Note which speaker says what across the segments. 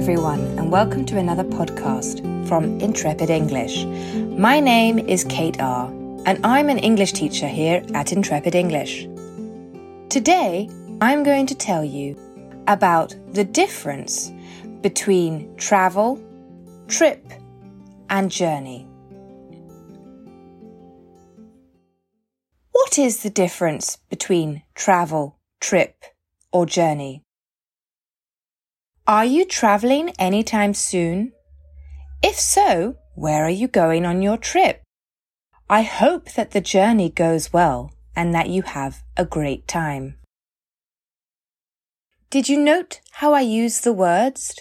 Speaker 1: everyone, and welcome to another podcast from Intrepid English. My name is Kate R., and I'm an English teacher here at Intrepid English. Today, I'm going to tell you about the difference between travel, trip, and journey. What is the difference between travel, trip, or journey? Are you traveling anytime soon? If so, where are you going on your trip? I hope that the journey goes well and that you have a great time. Did you note how I used the words?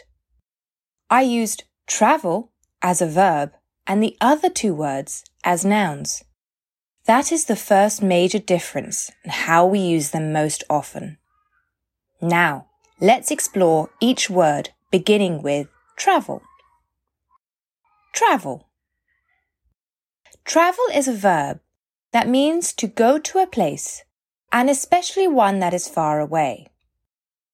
Speaker 1: I used travel as a verb and the other two words as nouns. That is the first major difference in how we use them most often. Now, Let's explore each word beginning with travel. Travel. Travel is a verb that means to go to a place, and especially one that is far away.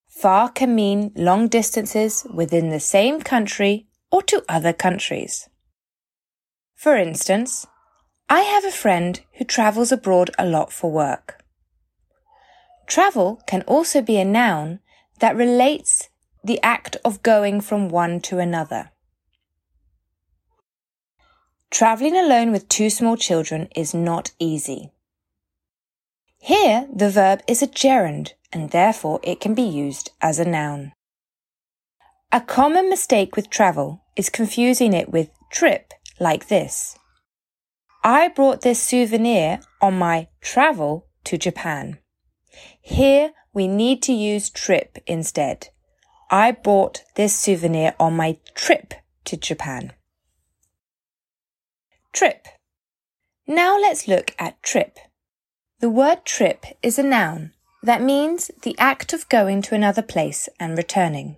Speaker 1: Far can mean long distances within the same country or to other countries. For instance, I have a friend who travels abroad a lot for work. Travel can also be a noun that relates the act of going from one to another. Traveling alone with two small children is not easy. Here, the verb is a gerund and therefore it can be used as a noun. A common mistake with travel is confusing it with trip like this. I brought this souvenir on my travel to Japan. Here we need to use trip instead. I bought this souvenir on my trip to Japan. Trip. Now let's look at trip. The word trip is a noun that means the act of going to another place and returning.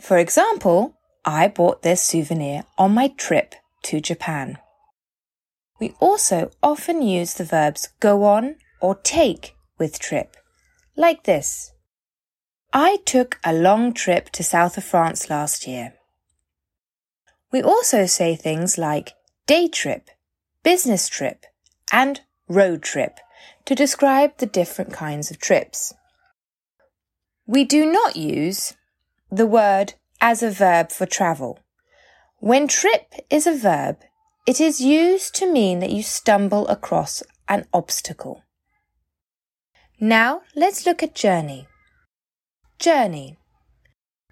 Speaker 1: For example, I bought this souvenir on my trip to Japan. We also often use the verbs go on or take with trip like this. I took a long trip to south of France last year. We also say things like day trip, business trip, and road trip to describe the different kinds of trips. We do not use the word as a verb for travel. When trip is a verb, it is used to mean that you stumble across an obstacle. Now let's look at journey. Journey.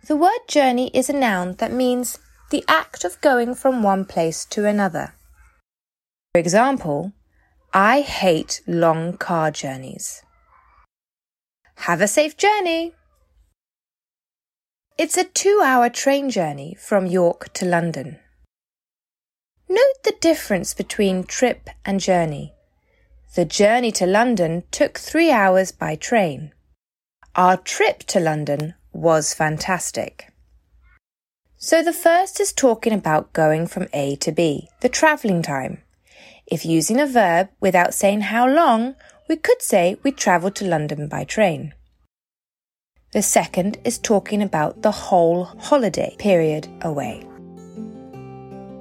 Speaker 1: The word journey is a noun that means the act of going from one place to another. For example, I hate long car journeys. Have a safe journey. It's a two hour train journey from York to London. Note the difference between trip and journey. The journey to London took three hours by train. Our trip to London was fantastic. So the first is talking about going from A to B, the travelling time. If using a verb without saying how long, we could say we travelled to London by train. The second is talking about the whole holiday period away.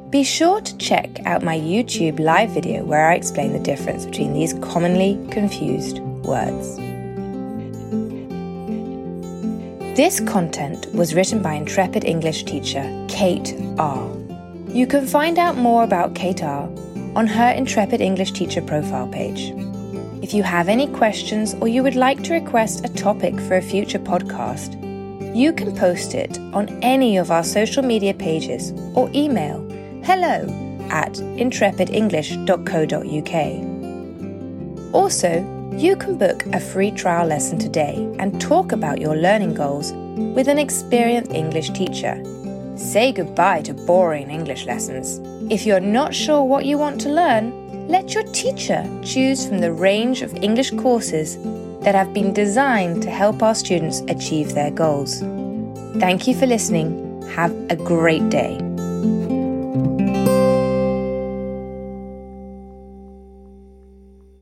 Speaker 1: Be sure to check out my YouTube live video where I explain the difference between these commonly confused words. This content was written by intrepid English teacher Kate R. You can find out more about Kate R on her Intrepid English Teacher profile page. If you have any questions or you would like to request a topic for a future podcast, you can post it on any of our social media pages or email hello at intrepidenglish.co.uk. Also, you can book a free trial lesson today and talk about your learning goals with an experienced English teacher. Say goodbye to boring English lessons. If you're not sure what you want to learn, let your teacher choose from the range of English courses that have been designed to help our students achieve their goals. Thank you for listening. Have a great day.